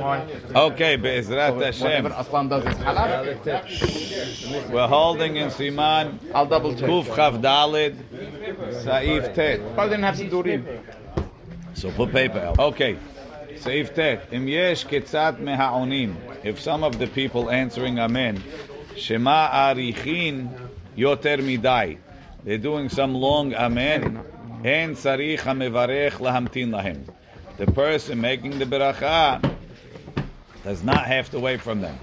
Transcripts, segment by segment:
Okay, Be'ezrat Hashem. Aslan does is halal. We're holding in Siman I'll double check. Kuf Chav Dalid Saif Tet. Probably didn't have Sidurim. So put paper out. Okay. Saif Tet. Im yesh ketzat meha'onim. If some of the people answering Amen, Shema arichin yoter midai. They're doing some long Amen. En sarich hamevarech lahamtin lahem. The person making the beracha does not have to wait from them.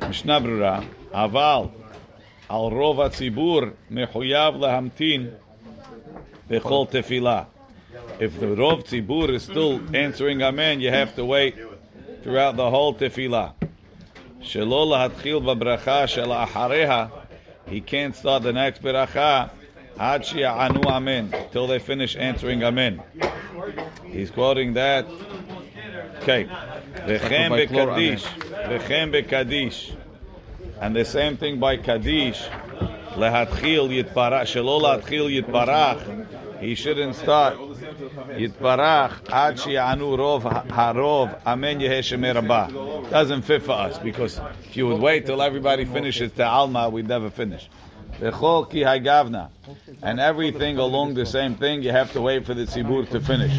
Mishnah Brura, Aval, al rov hatzibur mechuyav lahamtin bechol tefillah. If the rov tzibur is still answering amen, you have to wait throughout the whole tefillah. Shelo lahatchil b'bracha shel achareha. He can't start the next beracha ad Anu amen till they finish answering amen. He's quoting that. Okay. V'chem by Klor, bekadish. V'chem bekadish. And the same thing by Kaddish. Lehatchil yitparach. Shelo lahatchil yitparach. He shouldn't start yitparach ad shi'anu rov harov. Amen yeheh shemer rabah. Doesn't fit for us because if you would wait till everybody finishes to Alma, we'd never finish. V'chol ki hagavna. And everything along the same thing, you have to wait for the tzibur to finish.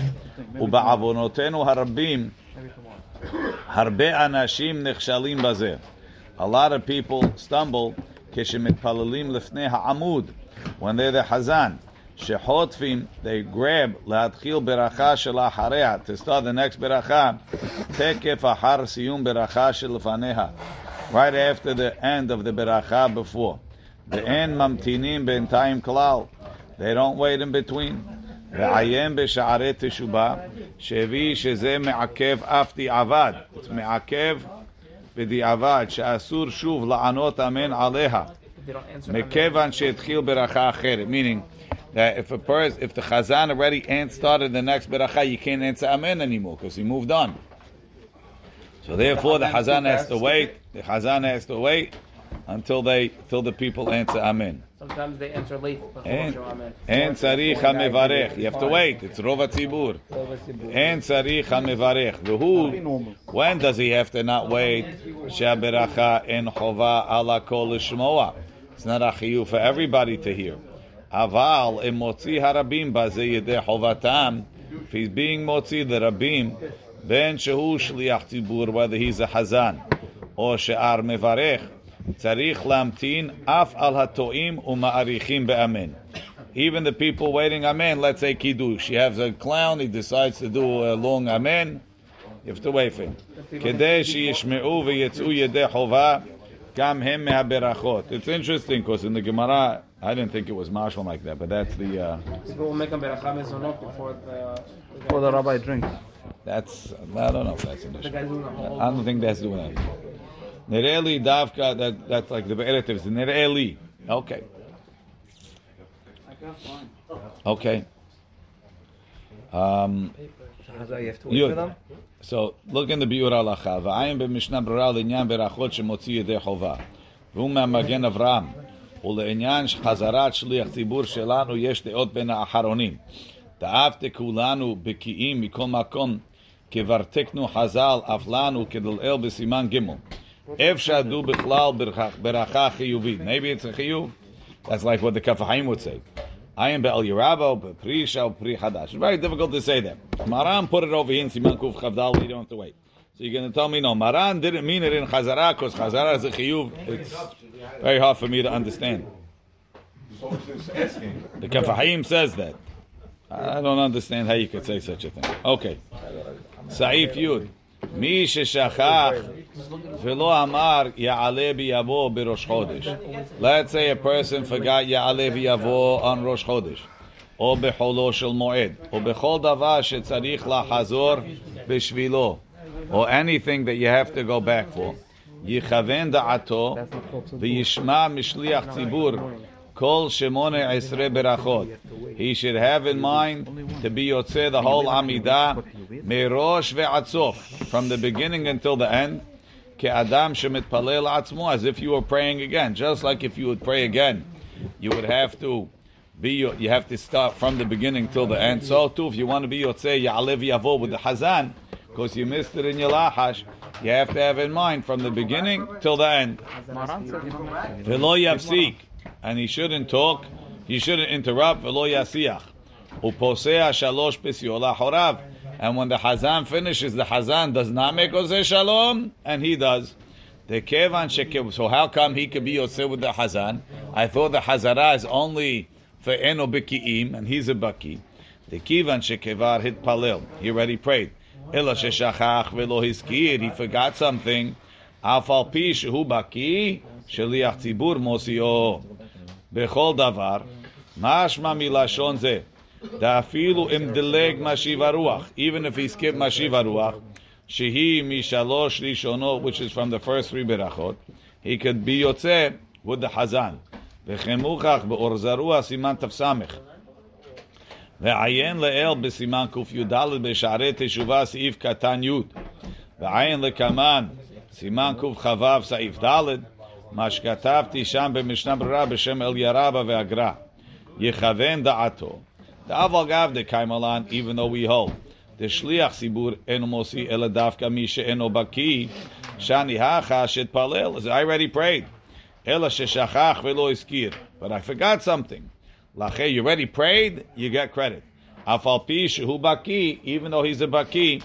ובעוונותינו harabim. הרבה אנשים נכשלים בזה. A lot of people stumble כשמתפללים לפני העמוד, when they're the חזן. שחוטפים, they grab להתחיל ברכה שלאחריה, to start the next ברכה, תקף אחר סיום ברכה שלפניה. Right after the end of the ברכה before. ואין ממתינים בינתיים כלל. They don't wait in between. ועיין בשערי תשובה, שהביא שזה מעכב אף דיעבד. מעכב בדיעבד, שאסור שוב לענות אמן עליה. מכיוון שהתחיל ברכה אחרת. Meaning, that if a person, if the chazan already started the next beracha, you can't answer amen anymore because he moved on. So therefore, the chazan has to wait. The chazan has to wait until they, till the people answer amen. Sometimes they answer late. And Shema amen. and tzarich hamevarech. You have to wait. It's rov hatzibur. And tzarich hamevarech. V'hu. When does he have to not wait? Shaberacha en chova ala kol lishmoa. It's not a chiyuv for everybody to hear. Aval im motzi harabim baze yedei chovatam. If he's being motzi the rabim, ben shehu shliach tzibur, whether he's a hazan or she'ar mevarech, tzarich lamtin af al hatoim uma'arichim be'amen. Even the people waiting amen, let's say kiddush. He has a clown, he decides to do a long amen. You have to wait for him. כדי שישמעו ויצאו ידי חובה, גם הם מהברכות. It's interesting because in the Gemara, I didn't think it was marshal like that, but that's the, uh, People will make a beracha mezonot before the. Before the rabbi drinks. that's, I don't know if that's an The issue. guy doing the whole. I don't think that's doing that. Nereli davka, that, that's like the relatives. Nereli. Okay. Okay. Um, You have to wait Yud. for them? So look in the ביאור ההלכה, ועיין במשנה ברורה לעניין ברכות שמוציא ידי חובה. והוא מהמגן אברהם. ולעניין חזרת שליח ציבור שלנו יש דעות בין האחרונים. דאבת כולנו בקיאים מכל מקום, כברתקנו חז"ל אף לנו כדלאל בסימן ג'. If shadu bichlal beracha. Maybe it's a chiyuv. That's like what the Kafahim would say. I am be'al Yerabo, Pri Shal, Pri Hadash. It's very difficult to say that. Maran put it over here in Siman Kuf Chavdal, you don't have to wait. So you're going to tell me, no, Maran didn't mean it in Chazara, because Chazara is a chiyuv. It's very hard for me to understand. The Kafahim says that. I don't understand how you could say such a thing. Okay. Saif Yud. מי ששכח ולא אמר יעלה ויבוא בראש חודש. Let's say a person forgot יעלה ויבוא on ראש חודש, או בחולו של מועד, או בכל דבר שצריך לחזור בשבילו, or anything that you have to go back for. יכוון דעתו וישמע משליח ציבור כל שמונה עשרה ברכות. He should have in mind to be יוצא the whole עמידה Mirosh ve'atzof, from the beginning until the end. Ke'adam shemitpalel atzmo, as if you were praying again. Just like if you would pray again, you would have to be you have to start from the beginning till the end. So too, if you want to be yotzei ya'alev yavo with the hazan, because you missed it in your lahash, you have to have in mind from the beginning till the end. Velo yafsik, and he shouldn't talk, he shouldn't interrupt. Velo yasiach, uposea shalosh horav. And when the Hazan finishes, the Hazan does not make Ose Shalom, and he does. The Kevan Shekev. So how come he could be Yosef with the Hazan? I thought the Hazara is only for Eno Biki'im, and he's a Baki. The Kivan Shekevar hit Palil. He already prayed. Ela Sheshachach velo hiskir. He forgot something. Afal pi shehu Baki. Sheliach Mosio. Bechol davar. Mashma milashon zeh. Da'afilu im deleg mashiv haruach. Even if he skipped mashiv haruach, shehi mishalosh rishono, which is from the first three berachot, he could be yotze with the hazan. V'chemuchach be'or zarua siman tafsamech. ועיין לאל בסימן ק"יד בשערי תשובה סעיף קטן י' ועיין לקמן סימן קכ"ו סעיף ד' מה שכתבתי שם במשנה ברורה בשם אלירבה והגר"א יכוון דעתו. דאבל גב דקיימלן, even though we hold. דשליח ציבור אינו מוציא אלא דווקא מי שאינו בקיא, שאני הכה שהתפלל, as I already prayed. אלא ששכח ולא הזכיר. But I forgot something. לכן, you already prayed, you get credit. אף על פי שהוא בקיא, even though he's a בקיא,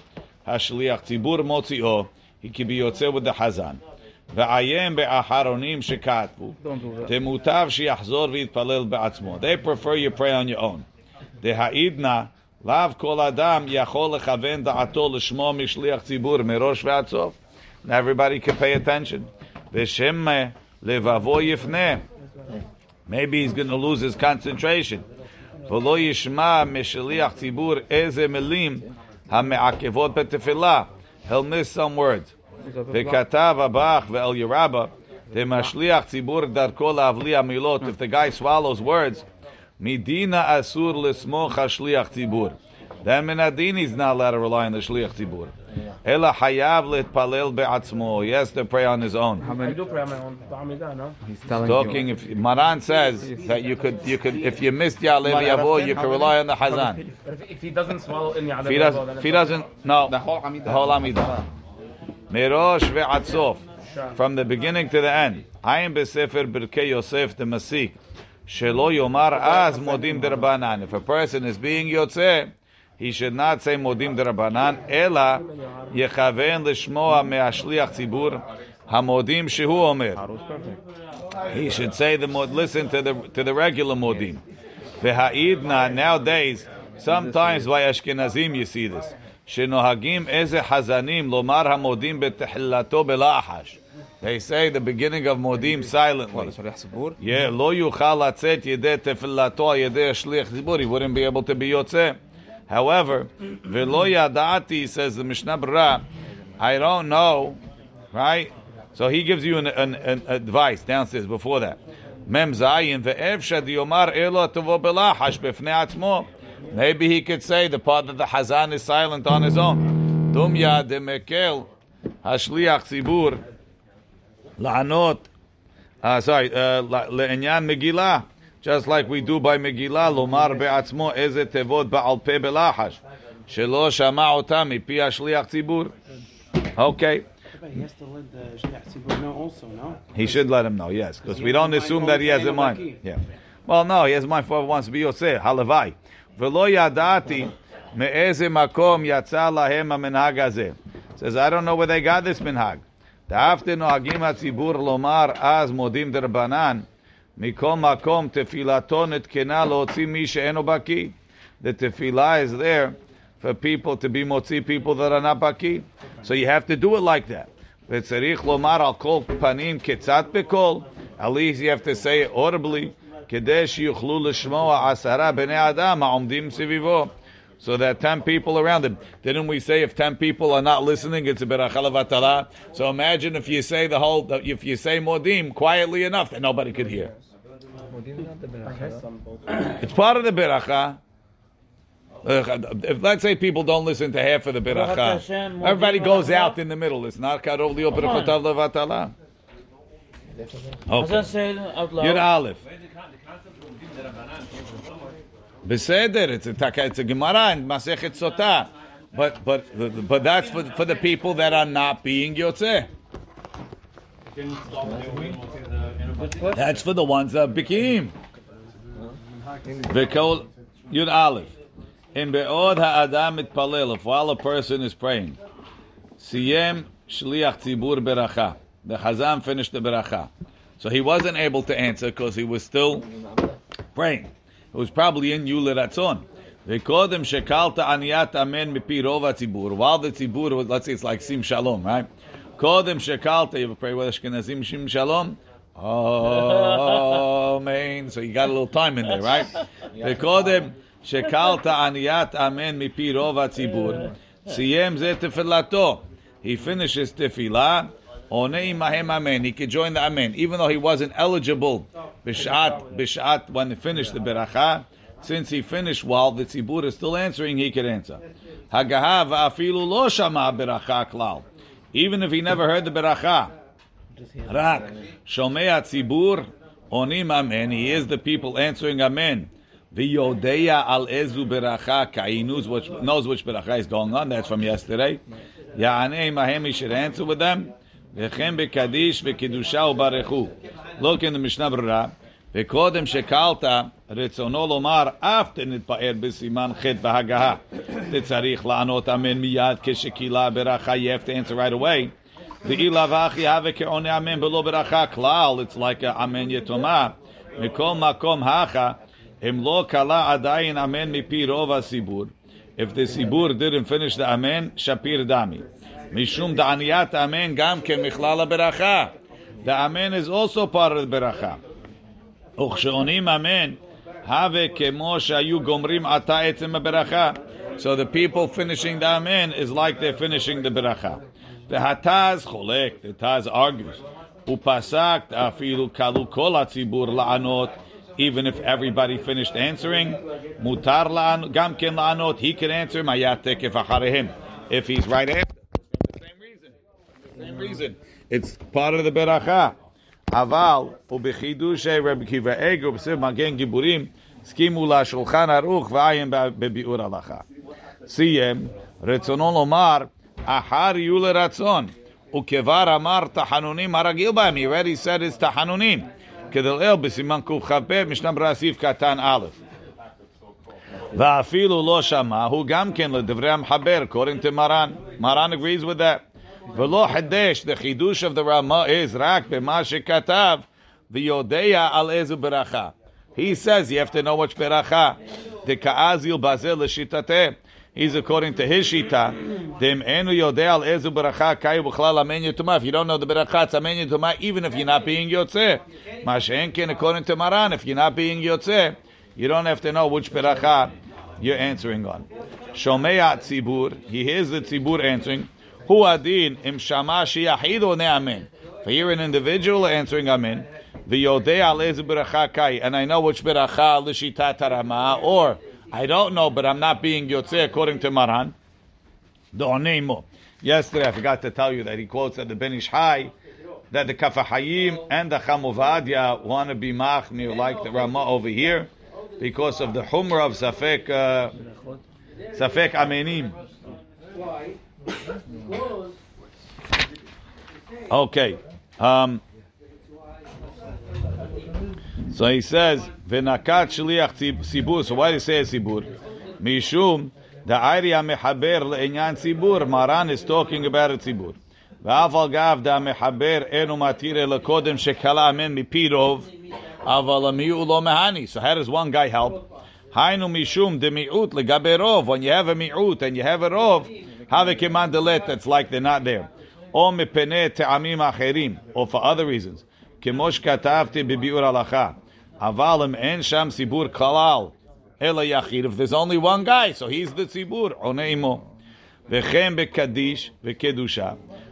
השליח ציבור מוציאו, he can be יוצא with the חזן. ועיין באחרונים שכתבו, Don't do that. דמוטב שיחזור ויתפלל בעצמו. They prefer you pray on your own. דהעידנא, לאו כל אדם יכול לכוון דעתו לשמוע משליח ציבור מראש ועד סוף. Now everybody can pay attention. ושם לבבו יפנה. Maybe he's going to lose his concentration. ולא ישמע משליח ציבור איזה מילים המעכבות בתפילה. He'll miss some words. וכתב הבח ואל ירבה, דמשליח ציבור דרכו להבליע מילות, if the guy swallows words, Midina asur lesmoch hashliach tibur. Then Minadin is not allowed to rely on the shliach tibur. Ela hayav letpalel be'atzmo. He has to pray on his own. I do pray on my own. Ba'amidah, no? He's telling Talking, you. if Maran says that you could, you could, if you missed Ya'alev Yavo, you can rely on the Hazan. If he doesn't swallow in Ya'alev Yavo, then If he doesn't, no. The whole Amidah. The whole Amidah. Merosh ve'atzof. From the beginning to the end. I am Besefer berke Yosef the Masik. Shelo yomar az modim derabanan. If a person is being yotze, he should not say modim derabanan, ela yechaven lishmoa me'ashliach tzibur hamodim shehu omer. That was perfect. He should say the mod, listen to the to the regular modim. V'ha'idna nowadays, sometimes by Ashkenazim you see this. שנוהגים איזה חזנים לומר המודים בתחילתו בלחש. They say the beginning of Modim silently. Yeah, lo yuchal atzet yedeh tefilato yedeh zibur. He wouldn't be able to be yotze. However, Veloyadati says the Mishnah Berurah, I don't know, right? So he gives you an, an, an advice downstairs before that. Mem zayin ve'ev. Maybe he could say the part that the Hazan is silent on his own. Dumya de mekel hashliach zibur. La'anot. Ah, uh, sorry, le'enyan Megillah. Just like we do by Megillah, lomar be'atzmo eze tevot ba'al pe belahash. Shelo shama ota mipi hashliach tzibur. Okay. He has to let the shliach tzibur know also, no? He should let him know, yes. Because we don't assume that he has a mind. Yeah. Well, no, he has a mind for wants to be Yosef. Halavai. Velo yadati me'eze makom yatsa lahem ha-menhag Says, I don't know where they got this minhag. דאפתי נוהגים הציבור לומר אז מודים דרבנן, מכל מקום תפילתו נתקנה להוציא מי שאינו בקיא. The tefillah is there for people to be מוציא people that are not בקיא. So you have to do it like that. וצריך לומר על כל פנים קצת בקול. At least you have to say it audibly. כדי שיוכלו לשמוע עשרה בני אדם העומדים סביבו. So that 10 people around him. Didn't we say if 10 people are not listening, it's a beracha levatala? So imagine if you say the whole, if you say modim quietly enough that nobody could hear. It's part of the beracha. If let's say people don't listen to half of the beracha, everybody goes out in the middle. It's not karov liot berachotav levatala. Okay. say out loud. Yud Aleph. Beseder, it's a taka, it's a Gemara in Masechet Sotah. but but but that's for for the people that are not being yotzeh. That's for the ones that bikim. V'kol Yud Aleph. In be'od ha'adam mitpalel, if while a person is praying, siyem shliach tzibur beracha. The Chazam finished the beracha. So he wasn't able to answer because he was still praying. It was probably in Yule Ratzon. V'kodem shekalta aniyat amen mipi rov tzibur. While the tzibur was, let's say it's like sim shalom, right? Kodem shekalta, you pray with Ashkenazim sim shalom? Amen. So you got a little time in there, right? V'kodem shekalta aniyat amen mipi rov tzibur. Siyem ze tefilato. He finishes tefillah. Onei mahem amen. He could join the amen, even though he wasn't eligible bishat bishat when he finished the beracha. Since he finished while the tzibur is still answering, he could answer. Hagahav afilu lo shama beracha klal. Even if he never heard the beracha. Rak shomea tzibur onim amen. He is the people answering amen. V'yodeya al ezu beracha kai knows which knows which beracha is going on. That's from yesterday. Ya'anei mahem. He should answer with them. וכן בקדיש וקידושה וברכו. לא כן במשנה ברירה, וקודם שקלת רצונו לומר אף תנתפאר בסימן ח' בהגהה. תצריך לענות אמן מיד כשקילה ברכה, you have to answer right away. ואילא ואחי הווה כעונה אמן בלא ברכה כלל, it's like a אמן יתומה. מכל מקום הכה, אם לא קלה עדיין אמן מפי רוב הסיבור. If the סיבור didn't finish the amen, שפיר דמי. Mishum da'aniyat amen gam ken michlal beracha. The amen is also part of the beracha. Uchsheonim amen have kemo shayu gomrim ata etzem beracha. So the people finishing the amen is like they're finishing the beracha. The hataz cholek, the taz argues. Upasak afilu kalu kol hatzibur la'anot. Even if everybody finished answering, mutar gam ken la'anot, he can answer mayatek if. If he's right after. Same reason. It's part of the beracha. Aval ubichidush Reb Akiva Eiger b'siv magen giburim skimu la shulchan aruch v'ayim bebiur alacha. Siyem retzonon lomar ahar yule ratzon ukevar amar tachanunim aragil b'ayim. He already said it's tachanunim. Kedel el b'siman kuv chabe mishnam rasiv katan aleph. ואפילו לא שמע, הוא גם כן לדברי המחבר, קוראים תמרן. מרן agrees with that. V'lo. The chidush of the Rama is rak b'ma the v'yodeya al ezu beracha. He says you have to know which beracha. The kaazil bazel l'shitateh. He's according to his shita. Dem enu Yodeya al ezu beracha kayu b'chlal amen yituma. If you don't know the beracha, it's amen yituma, even if you're not being yotze. Mashenkin, according to Maran, if you're not being yotze, you don't have to know which beracha you're answering on. Shomei tzibur. He hears the tzibur answering. Hu adin im shama shiyachid one amen. If I hear an individual answering kai, and I know which beracha l'shitat tarama, or I don't know, but I'm not being yotze according to Maran. Do'neimu. Yesterday I forgot to tell you that he quotes at the Ben Ish Hai that the Kafahayim and the Chamuvadia want to be machmir like the Rama over here because of the humor of Safek uh, Safek Amenim Okay. Um, so he says, "V'nakat shliach sibur." So why do you say sibur? Mishum the area mehaber le'inyan sibur. Maran is talking about a sibur. ואף גב דה מחבר אינו מתיר אלא קודם שקלה אמן מפי רוב, אבל המיעוט לא מהני. So how does one guy help? היינו משום דמיעוט לגבי רוב. When you have a מיעוט and you have a רוב, have a kemandalet that's like they're not there. או מפני טעמים אחרים, or for other reasons. כמו שכתבתי בביאור הלכה. אבל אם אין שם ציבור כלל, אלא יחיד, if there's only one guy, so he's the ציבור, עונה עמו. וכן בקדיש וקדושה.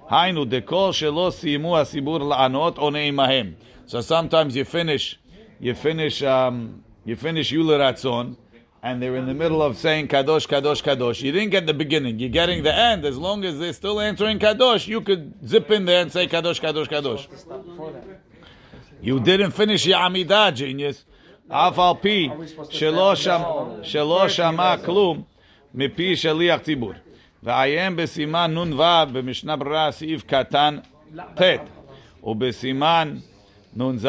היינו, דכל שלא סיימו הציבור לענות, עונה עמהם. So sometimes you finish, you finish, um, you finish Yule Ratzon, and they're in the middle of saying Kadosh, Kadosh, Kadosh. You didn't get the beginning, you're getting the end. As long as they're still answering Kadosh, you could zip in there and say Kadosh, Kadosh, Kadosh. You didn't finish your Amidah, genius. אף על פי שלא שמע כלום מפי שליח ציבור. ועיין בסימן נ"ו במשנה ברורה סעיף קטן ט' ובסימן נ"ז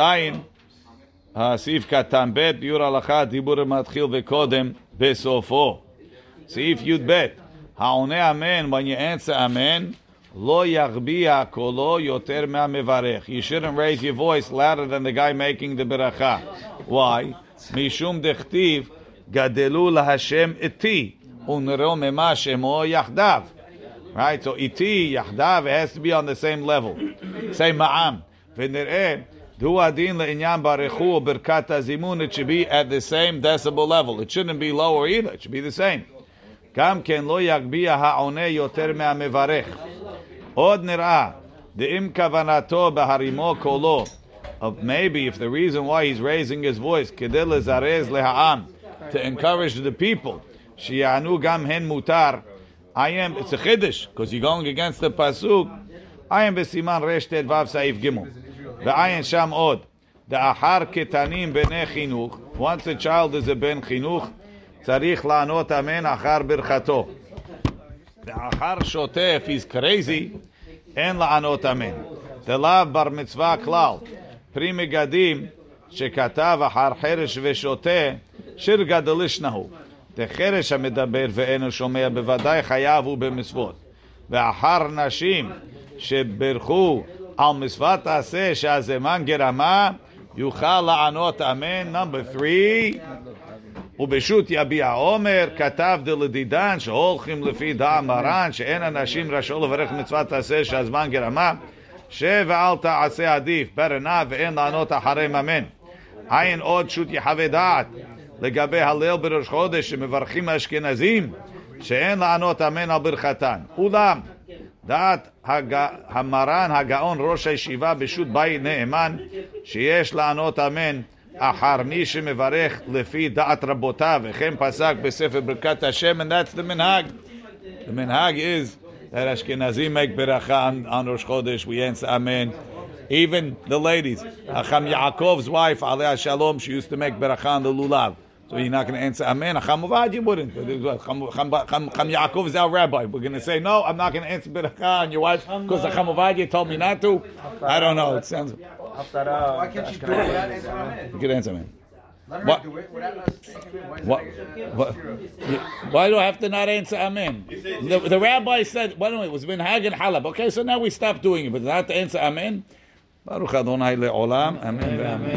הסעיף קטן ב' ביור הלכה דיבור המתחיל וקודם בסופו סעיף י"ב העונה אמן when you answer אמן לא יגביה קולו יותר מהמברך. You shouldn't raise your voice louder than the guy making the ברכה. Why? משום דכתיב גדלו להשם איתי ונרוממה שמו יחדיו. Right? So איתי, יחדיו, it has to be on the same level. say מעם. ונראה דו הדין לעניין ברכו וברכת הזימון, it should be at the same decibel level. It shouldn't be lower either, it should be the same. גם כן לא יגביה העונה יותר מהמברך. עוד נראה, דאם כוונתו בהרימו קולו, of maybe if the reason why he's raising his voice, כדי לזרז להעם, to encourage the people, שיענו גם הן מותר, I am, it's a chiddush, because you're going against the pasuk, I am בסימן רט"ו סעיף ג' ועיין שם עוד, דאחר קטנים בני חינוך, once a child is a בן חינוך, צריך לענות אמן אחר ברכתו. ואחר שוטף, he's crazy, אין לענות אמן. דלאו בר מצווה כלל, פרי מגדים שכתב אחר חרש ושוטה, שיר גדלישנה הוא. דחרש המדבר ואינו שומע, בוודאי חייב הוא במצוות. ואחר נשים שברכו על מצוות עשה שהזמן גרמה, יוכל לענות אמן. נאמבר 3 ובשו"ת יביע עומר, כתב דלדידן, שהולכים לפי דעה מרן, שאין אנשים רשאו לברך מצוות עשה שהזמן גרמה, שב ואל תעשה עדיף, ברנה ואין לענות אחרי ממן. עין עוד שו"ת יחווה דעת, לגבי הלל בראש חודש שמברכים האשכנזים, שאין לענות אמן על ברכתן. אולם, דעת הג... המרן הגאון ראש הישיבה בשו"ת בית נאמן, שיש לענות אמן אחר מי שמברך לפי דעת רבותיו, וכן פסק בספר ברכת השם, and that's the minhag. The minhag is that Ashkenazim make beracha on, on Rosh Chodesh, we answer Amen. Even the ladies, Acham Yaakov's wife, Aliyah Shalom, she used to make beracha on the lulav. So you're not going to answer Amen. Achamuvad, you wouldn't. Cham, Yaakov is our rabbi. We're going to say, no, I'm not going to answer beracha on your wife because Acham Uvad told me not to. I don't know. It sounds... Why can't you do it without answering amen? You can answer Amen. Let What? do it without us answering amen. What, what, why do I have to not answer Amen? The, the rabbi said, why don't it was Minhag and Halab. Okay, so now we stop doing it, but not to answer Amen. Baruch Adonai le'olam. Amen. ve'amen.